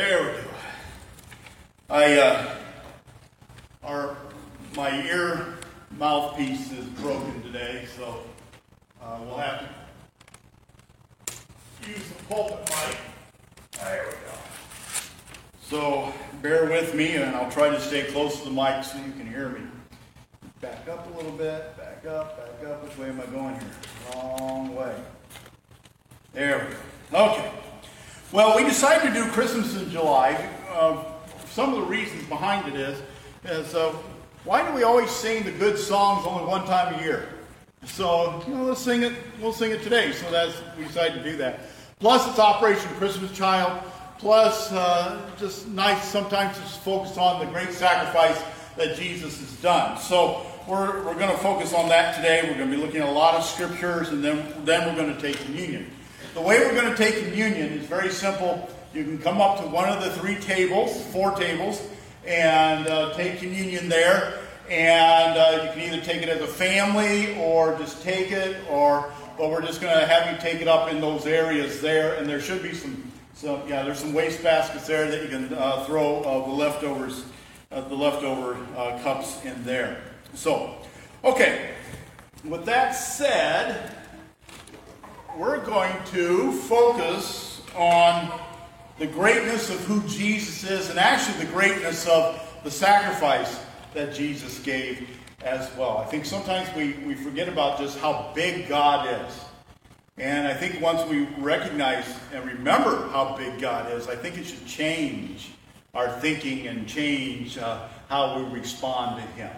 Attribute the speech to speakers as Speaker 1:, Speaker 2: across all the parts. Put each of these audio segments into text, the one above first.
Speaker 1: There we go. I, uh, our, my ear mouthpiece is broken today, so uh, we'll have to use the pulpit mic. There we go. So bear with me, and I'll try to stay close to the mic so you can hear me. Back up a little bit, back up, back up. Which way am I going here? Wrong way. There we go. Okay. Well, we decided to do Christmas in July. Uh, some of the reasons behind it is, is uh, why do we always sing the good songs only one time a year? So, you know, let's sing it. We'll sing it today. So that's we decided to do that. Plus, it's Operation Christmas Child. Plus, uh, just nice sometimes just focus on the great sacrifice that Jesus has done. So we're, we're going to focus on that today. We're going to be looking at a lot of scriptures, and then then we're going to take communion. The way we're going to take communion is very simple. You can come up to one of the three tables, four tables, and uh, take communion there. And uh, you can either take it as a family or just take it, or but we're just going to have you take it up in those areas there. And there should be some, some yeah, there's some waste baskets there that you can uh, throw uh, the leftovers, uh, the leftover uh, cups in there. So, okay. With that said we're going to focus on the greatness of who Jesus is and actually the greatness of the sacrifice that Jesus gave as well. I think sometimes we, we forget about just how big God is. And I think once we recognize and remember how big God is, I think it should change our thinking and change uh, how we respond to Him.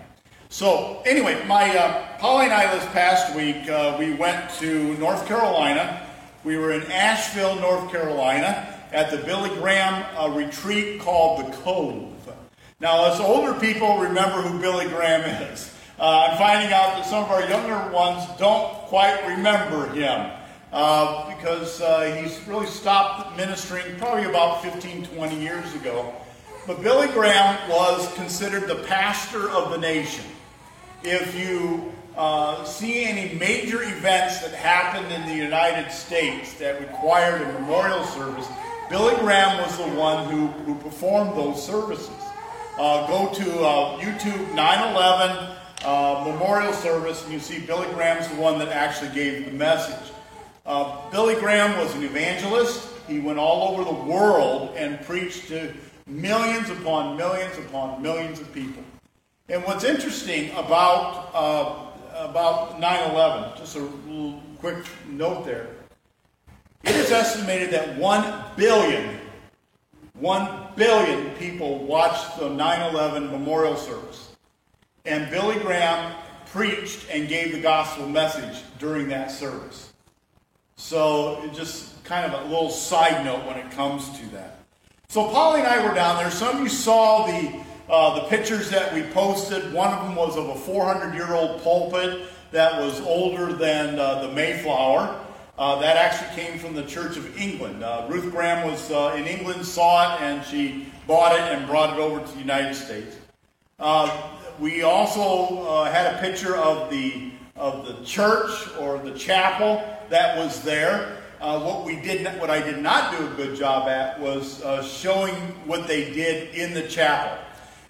Speaker 1: So, anyway, my uh, Polly and I this past week, uh, we went to North Carolina. We were in Asheville, North Carolina, at the Billy Graham uh, retreat called the Cove. Now, as older people remember who Billy Graham is. Uh, I'm finding out that some of our younger ones don't quite remember him uh, because uh, he's really stopped ministering probably about 15, 20 years ago. But Billy Graham was considered the pastor of the nation if you uh, see any major events that happened in the United States that required a memorial service, Billy Graham was the one who, who performed those services. Uh, go to uh, YouTube 9 11 uh, memorial service, and you see Billy Graham's the one that actually gave the message. Uh, Billy Graham was an evangelist. He went all over the world and preached to millions upon millions upon millions of people. And what's interesting about uh, about 9/11, just a quick note there. It is estimated that 1 billion, 1 billion people watched the 9/11 memorial service, and Billy Graham preached and gave the gospel message during that service. So, just kind of a little side note when it comes to that. So, Polly and I were down there. Some of you saw the uh, the pictures that we posted, one of them was of a 400 year old pulpit that was older than uh, the Mayflower. Uh, that actually came from the Church of England. Uh, Ruth Graham was uh, in England, saw it, and she bought it and brought it over to the United States. Uh, we also had a picture of the of the church or the chapel that was there. Uh, what we did, what I did not do a good job at, was uh, showing what they did in the chapel.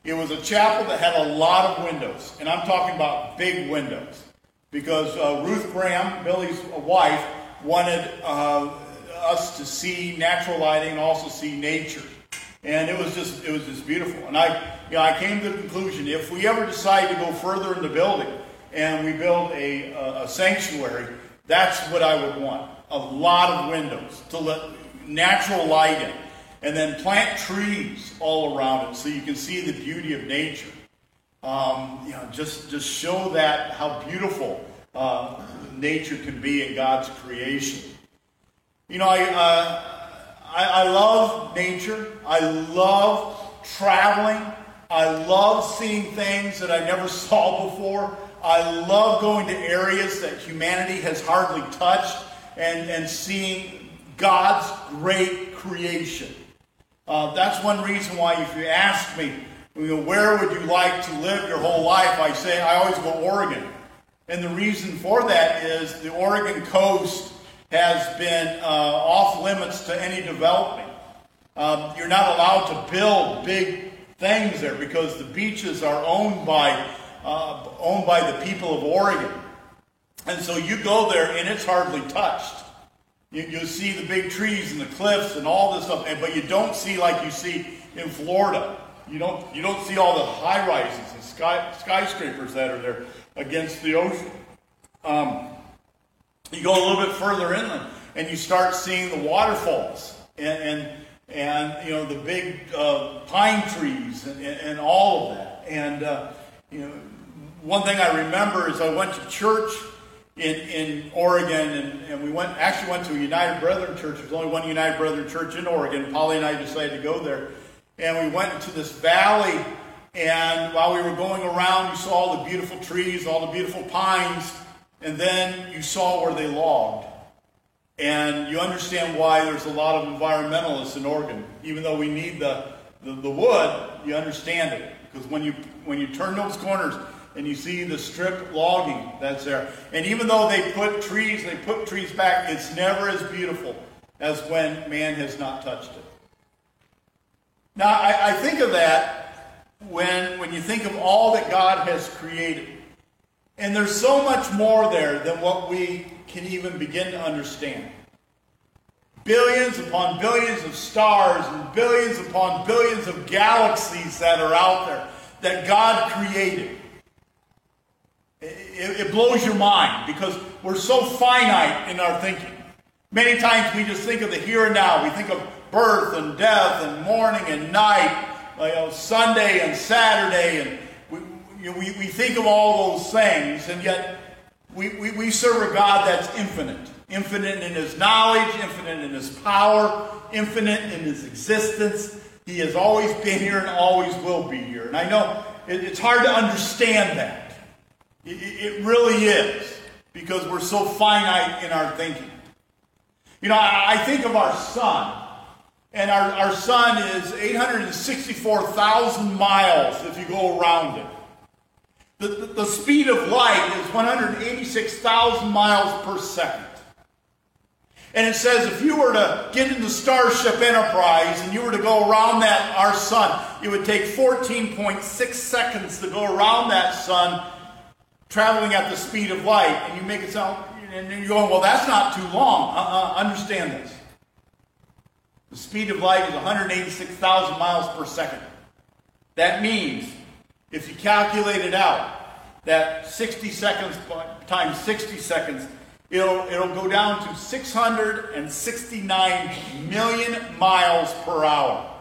Speaker 1: It was a chapel that had a lot of windows, and I'm talking about big windows, because uh, Ruth Graham, Billy's wife, wanted uh, us to see natural lighting and also see nature, and it was just it was just beautiful. And I, you know, I came to the conclusion if we ever decide to go further in the building and we build a, a, a sanctuary, that's what I would want: a lot of windows to let natural light in and then plant trees all around it so you can see the beauty of nature. Um, you know, just just show that how beautiful uh, nature can be in God's creation. You know, I, uh, I, I love nature. I love traveling. I love seeing things that I never saw before. I love going to areas that humanity has hardly touched and, and seeing God's great creation. Uh, that's one reason why, if you ask me, you know, where would you like to live your whole life, I say I always go Oregon. And the reason for that is the Oregon coast has been uh, off limits to any development. Um, you're not allowed to build big things there because the beaches are owned by uh, owned by the people of Oregon, and so you go there and it's hardly touched. You, you see the big trees and the cliffs and all this stuff, but you don't see like you see in Florida. You don't you don't see all the high rises and sky, skyscrapers that are there against the ocean. Um, you go a little bit further inland and you start seeing the waterfalls and, and, and you know, the big uh, pine trees and, and, all of that. And, uh, you know, one thing I remember is I went to church in, in Oregon, and, and we went actually went to a United Brethren church. There's only one United Brethren church in Oregon. Polly and I decided to go there, and we went into this valley. And while we were going around, you saw all the beautiful trees, all the beautiful pines, and then you saw where they logged. And you understand why there's a lot of environmentalists in Oregon. Even though we need the, the, the wood, you understand it. Because when you, when you turn those corners and you see the strip logging that's there, and even though they put trees, they put trees back, it's never as beautiful as when man has not touched it. Now, I, I think of that when, when you think of all that God has created. And there's so much more there than what we can even begin to understand. Billions upon billions of stars and billions upon billions of galaxies that are out there that God created. It, it blows your mind because we're so finite in our thinking. Many times we just think of the here and now. We think of birth and death and morning and night, you know, Sunday and Saturday, and we, we, we think of all those things, and yet we, we, we serve a God that's infinite. Infinite in his knowledge, infinite in his power, infinite in his existence. He has always been here and always will be here. And I know it, it's hard to understand that. It, it really is because we're so finite in our thinking. You know, I, I think of our sun. And our, our sun is 864,000 miles if you go around it. The, the, the speed of light is 186,000 miles per second. And it says if you were to get into Starship Enterprise and you were to go around that our sun, it would take 14.6 seconds to go around that sun, traveling at the speed of light. And you make it sound, and you're going, well, that's not too long. Uh-uh, understand this. The speed of light is 186,000 miles per second. That means if you calculate it out, that 60 seconds times 60 seconds, it'll, it'll go down to 669 million miles per hour.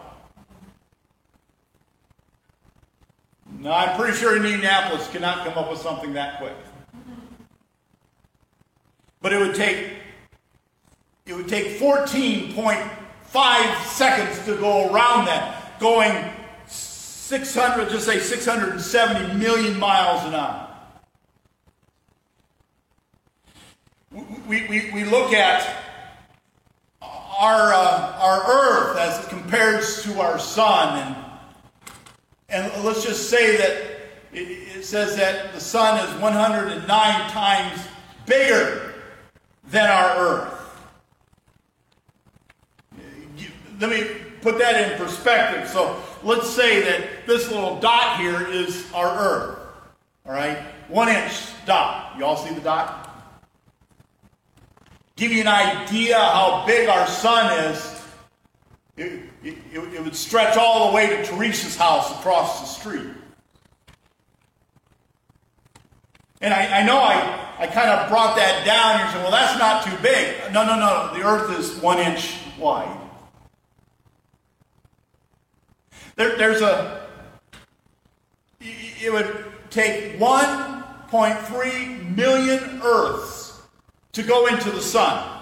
Speaker 1: Now, I'm pretty sure Indianapolis cannot come up with something that quick. But it would take it would take 14.5 seconds to go around that, going 600, just say 670 million miles an hour. We, we, we look at our, uh, our earth as it compares to our sun, and, and let's just say that it, says that the sun is 109 times bigger than our earth. Let me put that in perspective. So let's say that this little dot here is our Earth. All right? One inch dot. You all see the dot? Give you an idea how big our sun is. It, it, it would stretch all the way to Teresa's house across the street. And I, I know I, I kind of brought that down. You're saying, well, that's not too big. No, no, no. The earth is one inch wide. There, there's a, it would take 1.3 million Earths to go into the sun.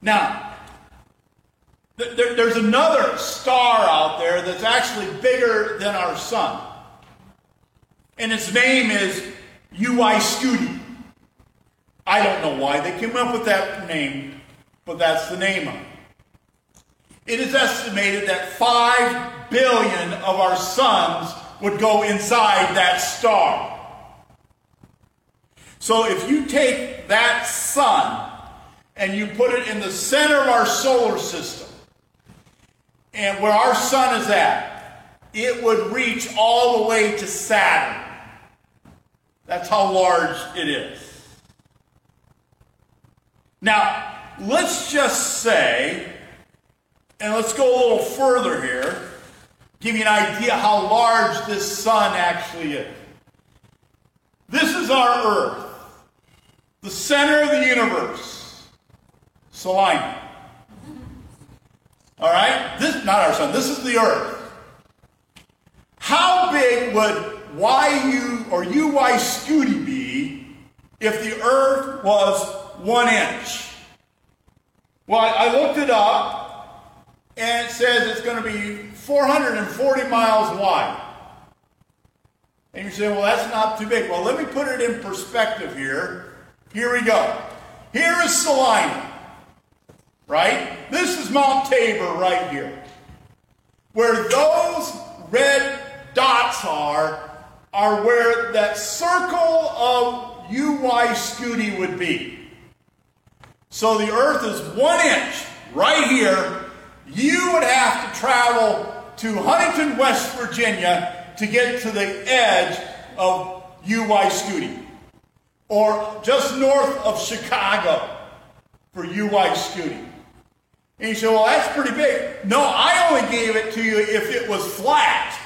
Speaker 1: Now, there, there's another star out there that's actually bigger than our sun. And its name is UY Scuti. I don't know why they came up with that name but that's the name of it. It is estimated that 5 billion of our suns would go inside that star. So if you take that sun and you put it in the center of our solar system, and where our sun is at, it would reach all the way to Saturn. That's how large it is. Now, let's just say, and let's go a little further here, give you an idea how large this sun actually is. This is our Earth, the center of the universe, Salina. All right? This not our sun. This is the Earth. How big would YU or UY Scuti be if the Earth was one inch? Well, I looked it up, and it says it's going to be 440 miles wide. And you say, well, that's not too big. Well, let me put it in perspective here. Here we go. Here is Salina, right? This is Mount Tabor right here. Where those red dots are, are where that circle of UY Scuti would be. So the earth is one inch right here. You would have to travel to Huntington, West Virginia to get to the edge of UY Scuti. Or just north of Chicago for UY Scuti. And you say, well, that's pretty big. No, I only gave it to you if it was flat.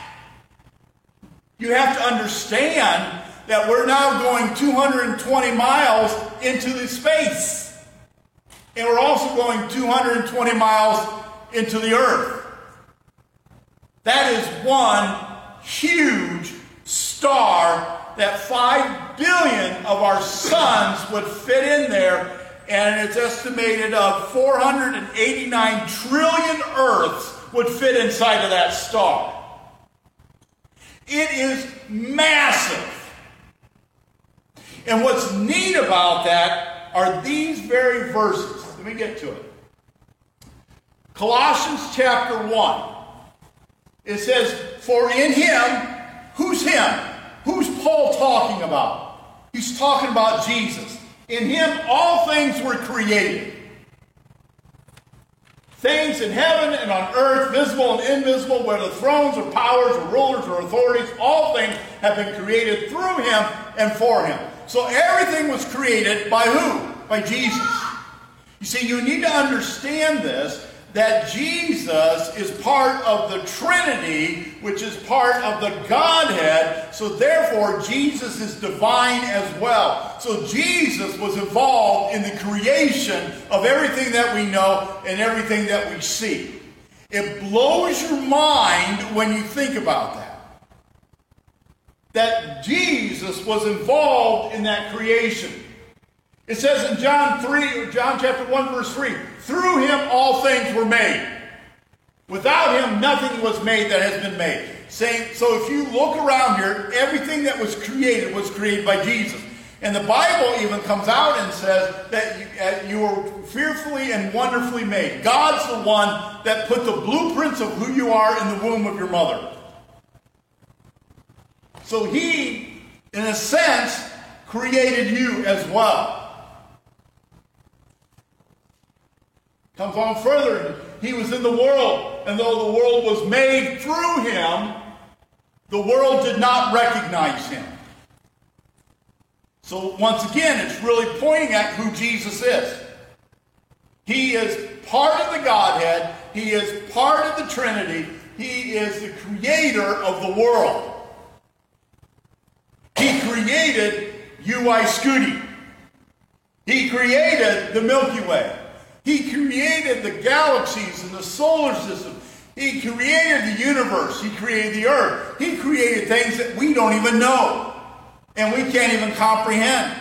Speaker 1: You have to understand that we're now going 220 miles into the space. And we're also going 220 miles into the earth. That is one huge star that 5 billion of our suns would fit in there, and it's estimated of 489 trillion Earths would fit inside of that star. It is massive. And what's neat about that are these very verses. Let me get to it. Colossians chapter 1. It says, For in him, who's him? Who's Paul talking about? He's talking about Jesus. In him, all things were created. Things in heaven and on earth, visible and invisible, whether thrones or powers or rulers or authorities, all things have been created through him and for him. So everything was created by who? By Jesus. You see, you need to understand this that Jesus is part of the Trinity, which is part of the Godhead. So therefore, Jesus is divine as well. So Jesus was involved in the creation of everything that we know and everything that we see. It blows your mind when you think about that. That Jesus was involved in that creation. It says in John 3, John chapter 1, verse 3, through him all things were made. Without him, nothing was made that has been made. Saying, so if you look around here, everything that was created was created by Jesus. And the Bible even comes out and says that you, uh, you were fearfully and wonderfully made. God's the one that put the blueprints of who you are in the womb of your mother. So he, in a sense, created you as well. Comes on further. He was in the world, and though the world was made through him, the world did not recognize him. So, once again, it's really pointing at who Jesus is. He is part of the Godhead, He is part of the Trinity, He is the creator of the world. He created UY Scuti. He created the Milky Way. He created the galaxies and the solar system. He created the universe. He created the earth. He created things that we don't even know and we can't even comprehend.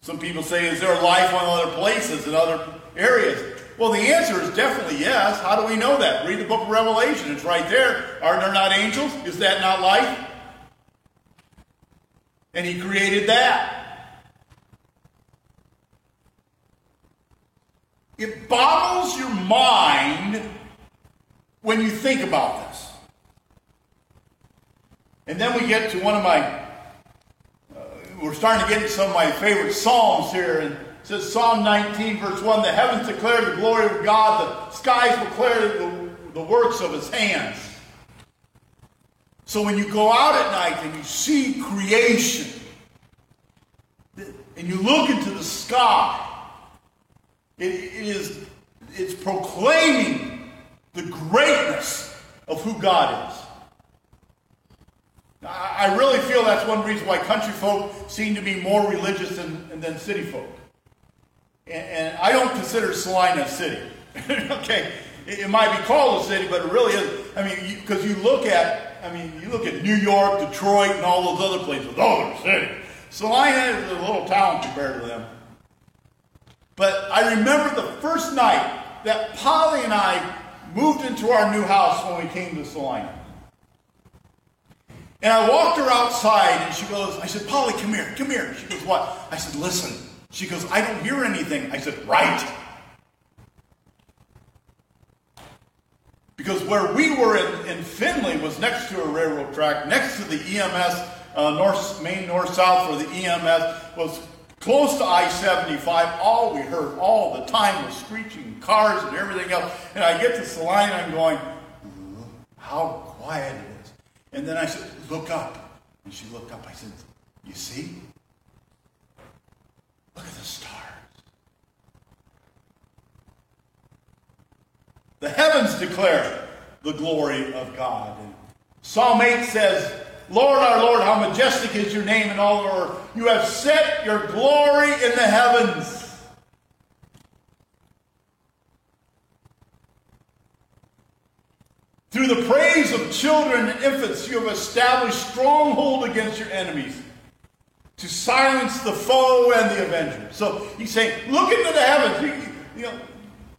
Speaker 1: Some people say, is there life on other places in other areas? Well, the answer is definitely yes. How do we know that? Read the book of Revelation. It's right there. Are there not angels? Is that not life? And he created that. It boggles your mind when you think about this. And then we get to one of my, uh, we're starting to get into some of my favorite Psalms here, and It says Psalm 19, verse 1 The heavens declare the glory of God, the skies declare the, the works of his hands. So when you go out at night and you see creation, and you look into the sky, it, it is it's proclaiming the greatness of who God is. I really feel that's one reason why country folk seem to be more religious than, than city folk. And, and I don't consider Salina a city. okay, it, it, might be called a city, but it really is. I mean, because you, you, look at, I mean, you look at New York, Detroit, and all those other places. Oh, they're city. Salina is a little town compared to them. But I remember the first night that Polly and I moved into our new house when we came to Salina. And I walked her outside and she goes, I said, Polly, come here, come here. She goes, what? I said, listen. She goes, I don't hear anything. I said, right. Because where we were in, in Findlay was next to a railroad track, next to the EMS, uh, north, main north-south for the EMS, was close to I-75. All we heard all the time was screeching cars and everything else. And I get to Salina and I'm going, mm-hmm, how quiet it is. And then I said, look up. And she looked up. I said, you see? Look at the stars. The heavens declare the glory of God. And Psalm 8 says, Lord, our Lord, how majestic is your name in all the earth. You have set your glory in the heavens. Through the praise of children and infants, you have established stronghold against your enemies to silence the foe and the avenger. So he's saying, look into the heavens. You, you know,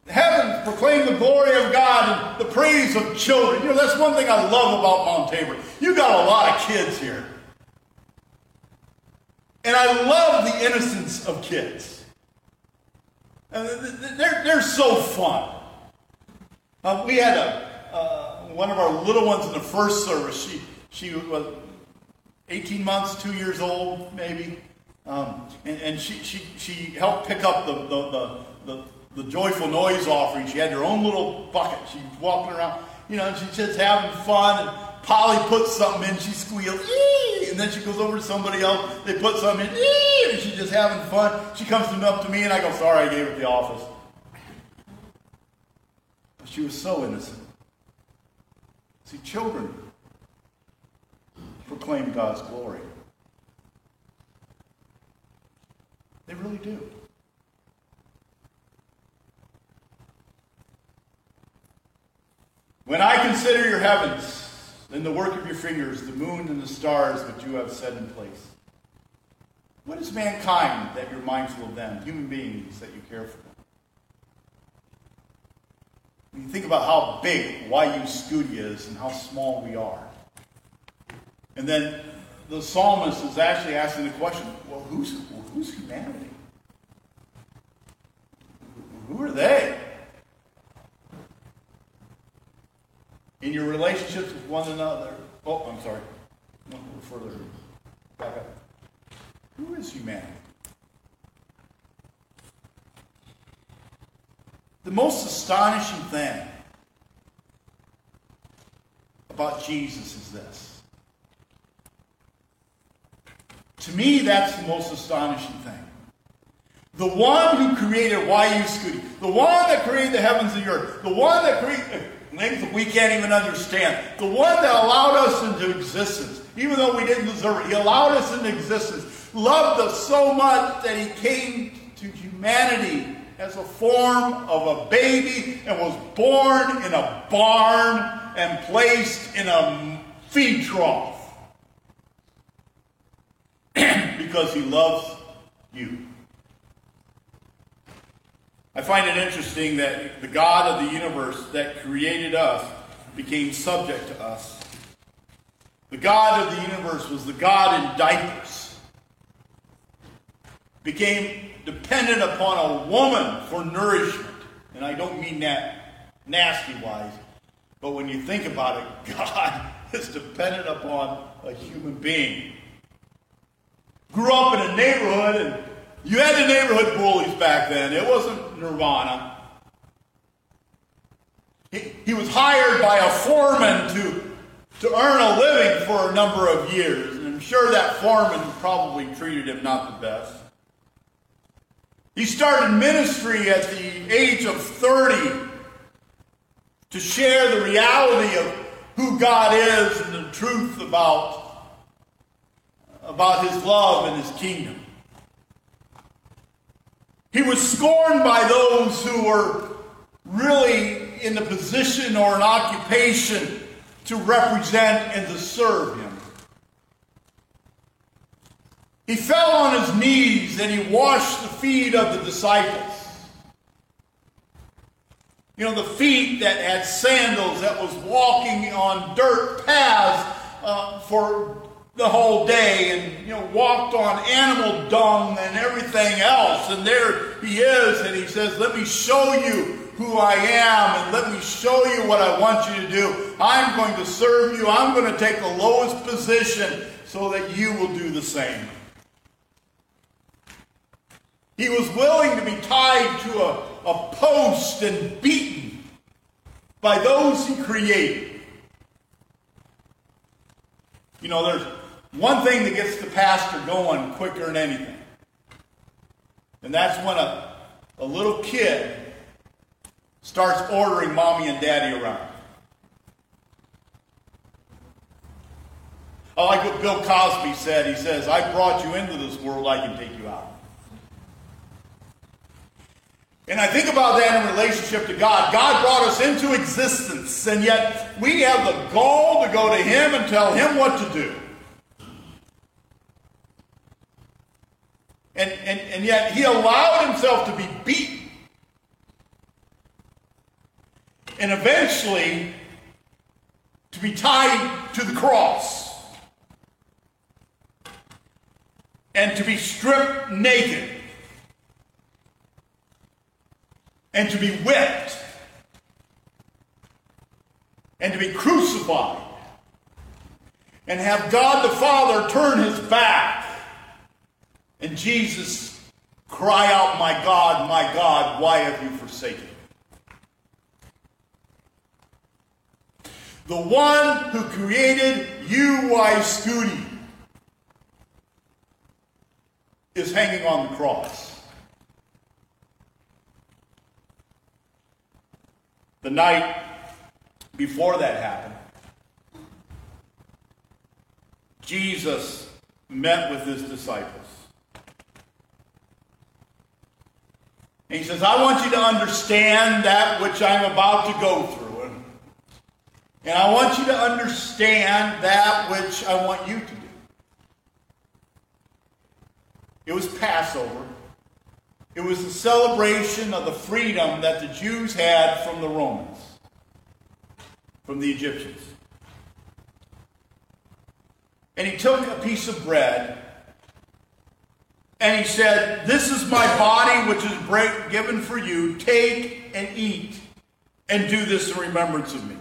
Speaker 1: heavens proclaim the glory of God and the praise of children. You know, that's one thing I love about Mount Tabor. You got a lot of kids here. And I love the innocence of kids. They're, they're so fun. Uh, we had a, uh, one of our little ones in the first service. She, she was 18 months, two years old, maybe. Um, and, and she, she, she helped pick up the, the, the, the the joyful noise offering. She had her own little bucket. She's walking around, you know, and she's just having fun. And Polly puts something in, she squeals, Ee! and then she goes over to somebody else. They put something in, Ee! and she's just having fun. She comes up to me, and I go, "Sorry, I gave it the office." But she was so innocent. See, children proclaim God's glory. They really do. When I consider your heavens and the work of your fingers, the moon and the stars which you have set in place, what is mankind that you're mindful of them, human beings that you care for? When you think about how big YU Scuti is and how small we are. And then the psalmist is actually asking the question well, who's, who's humanity? Who are they? In your relationships with one another. Oh, I'm sorry. One little further. Back up. Who is humanity? The most astonishing thing about Jesus is this. To me, that's the most astonishing thing. The one who created YU Scuti, the one that created the heavens and the earth, the one that created things that we can't even understand. The one that allowed us into existence, even though we didn't deserve it, He allowed us into existence, loved us so much that He came to humanity as a form of a baby and was born in a barn and placed in a feed trough. because He loves you. I find it interesting that the God of the universe that created us became subject to us. The God of the universe was the God in diapers. Became dependent upon a woman for nourishment. And I don't mean that nasty wise, but when you think about it, God is dependent upon a human being. Grew up in a neighborhood and You had the neighborhood bullies back then. It wasn't Nirvana. He, he was hired by a foreman to, to earn a living for a number of years. And I'm sure that foreman probably treated him not the best. He started ministry at the age of 30 to share the reality of who God is and the truth about, about his love and his kingdom. He was scorned by those who were really in a position or an occupation to represent and to serve him. He fell on his knees and he washed the feet of the disciples. You know, the feet that had sandals, that was walking on dirt paths uh, for the whole day and, you know, walked on animal dung and everything else. And there he is, and he says, Let me show you who I am and let me show you what I want you to do. I'm going to serve you. I'm going to take the lowest position so that you will do the same. He was willing to be tied to a, a post and beaten by those he created. You know, there's one thing that gets the pastor going quicker than anything. And that's when a, a little kid starts ordering mommy and daddy around. I like what Bill Cosby said. He says, I brought you into this world, I can take you out. And I think about that in relationship to God. God brought us into existence, and yet we have the gall to go to Him and tell Him what to do. And, and, and yet He allowed Himself to be beaten. And eventually to be tied to the cross. And to be stripped naked and to be whipped and to be crucified and have God the Father turn his back and Jesus cry out, My God, my God, why have you forsaken me? The one who created U.Y. Scuti is hanging on the cross. The night before that happened, Jesus met with his disciples. And he says, I want you to understand that which I'm about to go through. And I want you to understand that which I want you to do. It was Passover. It was the celebration of the freedom that the Jews had from the Romans, from the Egyptians. And he took a piece of bread and he said, This is my body which is break, given for you. Take and eat and do this in remembrance of me.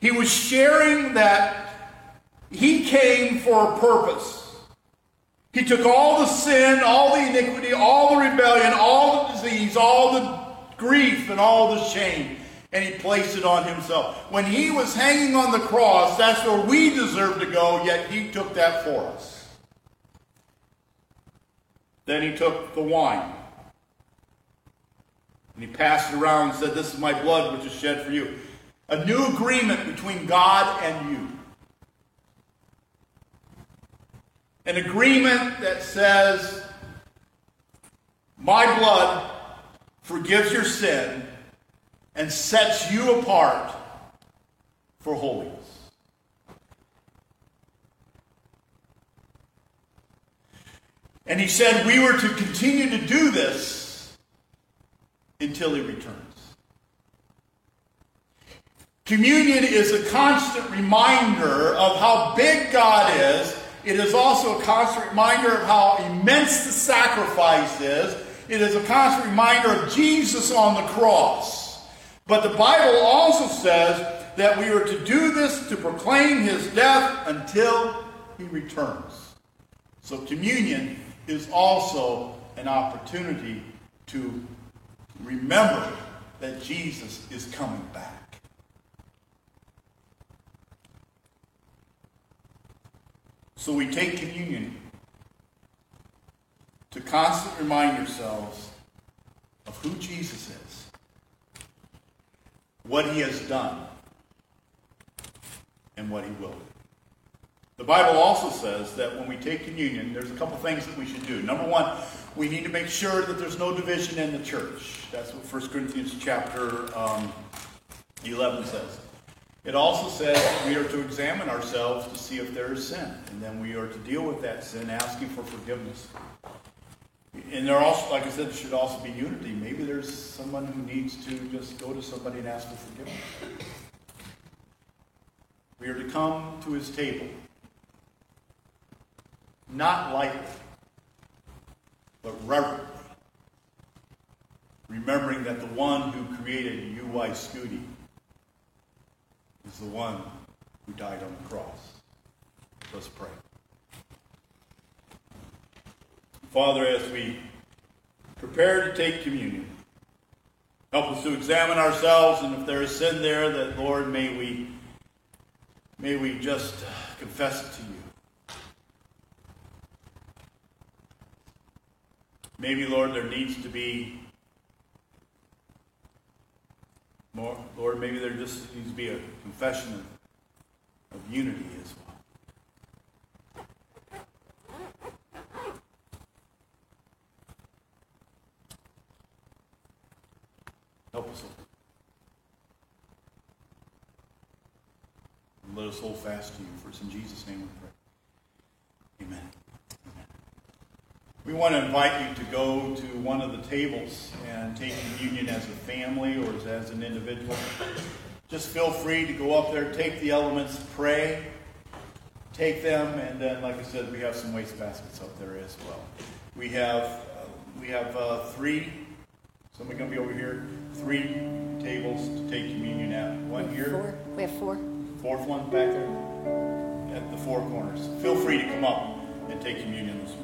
Speaker 1: He was sharing that he came for a purpose. He took all the sin, all the iniquity, all the rebellion, all the disease, all the grief, and all the shame, and he placed it on himself. When he was hanging on the cross, that's where we deserve to go, yet he took that for us. Then he took the wine. And he passed it around and said, This is my blood which is shed for you. A new agreement between God and you. an agreement that says, My blood forgives your sin and sets you apart for holiness. And he said we were to continue to do this until he returns. Communion is a constant reminder of how big God is it is also a constant reminder of how immense the sacrifice is. It is a constant reminder of Jesus on the cross. But the Bible also says that we are to do this to proclaim his death until he returns. So communion is also an opportunity to remember that Jesus is coming back. So we take communion to constantly remind yourselves of who Jesus is, what he has done, and what he will do. The Bible also says that when we take communion, there's a couple things that we should do. Number one, we need to make sure that there's no division in the church. That's what 1 Corinthians chapter um, 11 says. It also says we are to examine ourselves to see if there is sin, and then we are to deal with that sin, asking for forgiveness. And there also, like I said, there should also be unity. Maybe there's someone who needs to just go to somebody and ask for forgiveness. We are to come to his table, not lightly, but reverently, remembering that the one who created UY Scuti is the one who died on the cross. Let's pray. Father, as we prepare to take communion, help us to examine ourselves, and if there is sin there, that Lord, may we may we just confess it to you. Maybe, Lord, there needs to be more. Lord, maybe there just needs to be a confession of, of unity as well. Help us, Lord. And let us hold fast to you. For it's in Jesus' name we pray. Amen. Amen. We want to invite you to go to one of the tables and take communion as a family or as an individual. Just feel free to go up there, take the elements, pray, take them, and then, like I said, we have some waste baskets up there as well. We have uh, we have uh, three. Somebody gonna be over here three tables to take communion at. One here.
Speaker 2: Four. We have four.
Speaker 1: Fourth one back there at the four corners. Feel free to come up and take communion this morning.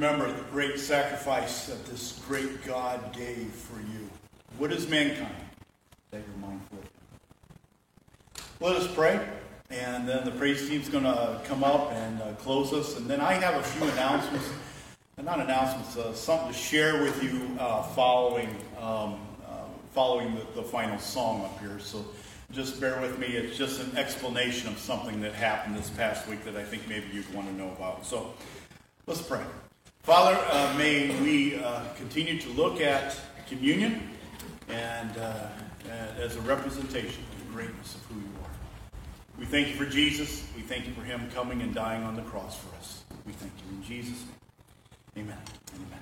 Speaker 1: Remember the great sacrifice that this great God gave for you. What is mankind? That you're mindful of. Let us pray, and then the praise team's going to come up and uh, close us. And then I have a few announcements, uh, not announcements, uh, something to share with you uh, following um, uh, following the, the final song up here. So just bear with me. It's just an explanation of something that happened this past week that I think maybe you'd want to know about. So let's pray. Father, uh, may we uh, continue to look at communion and uh, as a representation of the greatness of who you are. We thank you for Jesus. We thank you for him coming and dying on the cross for us. We thank you in Jesus' name. Amen. Amen.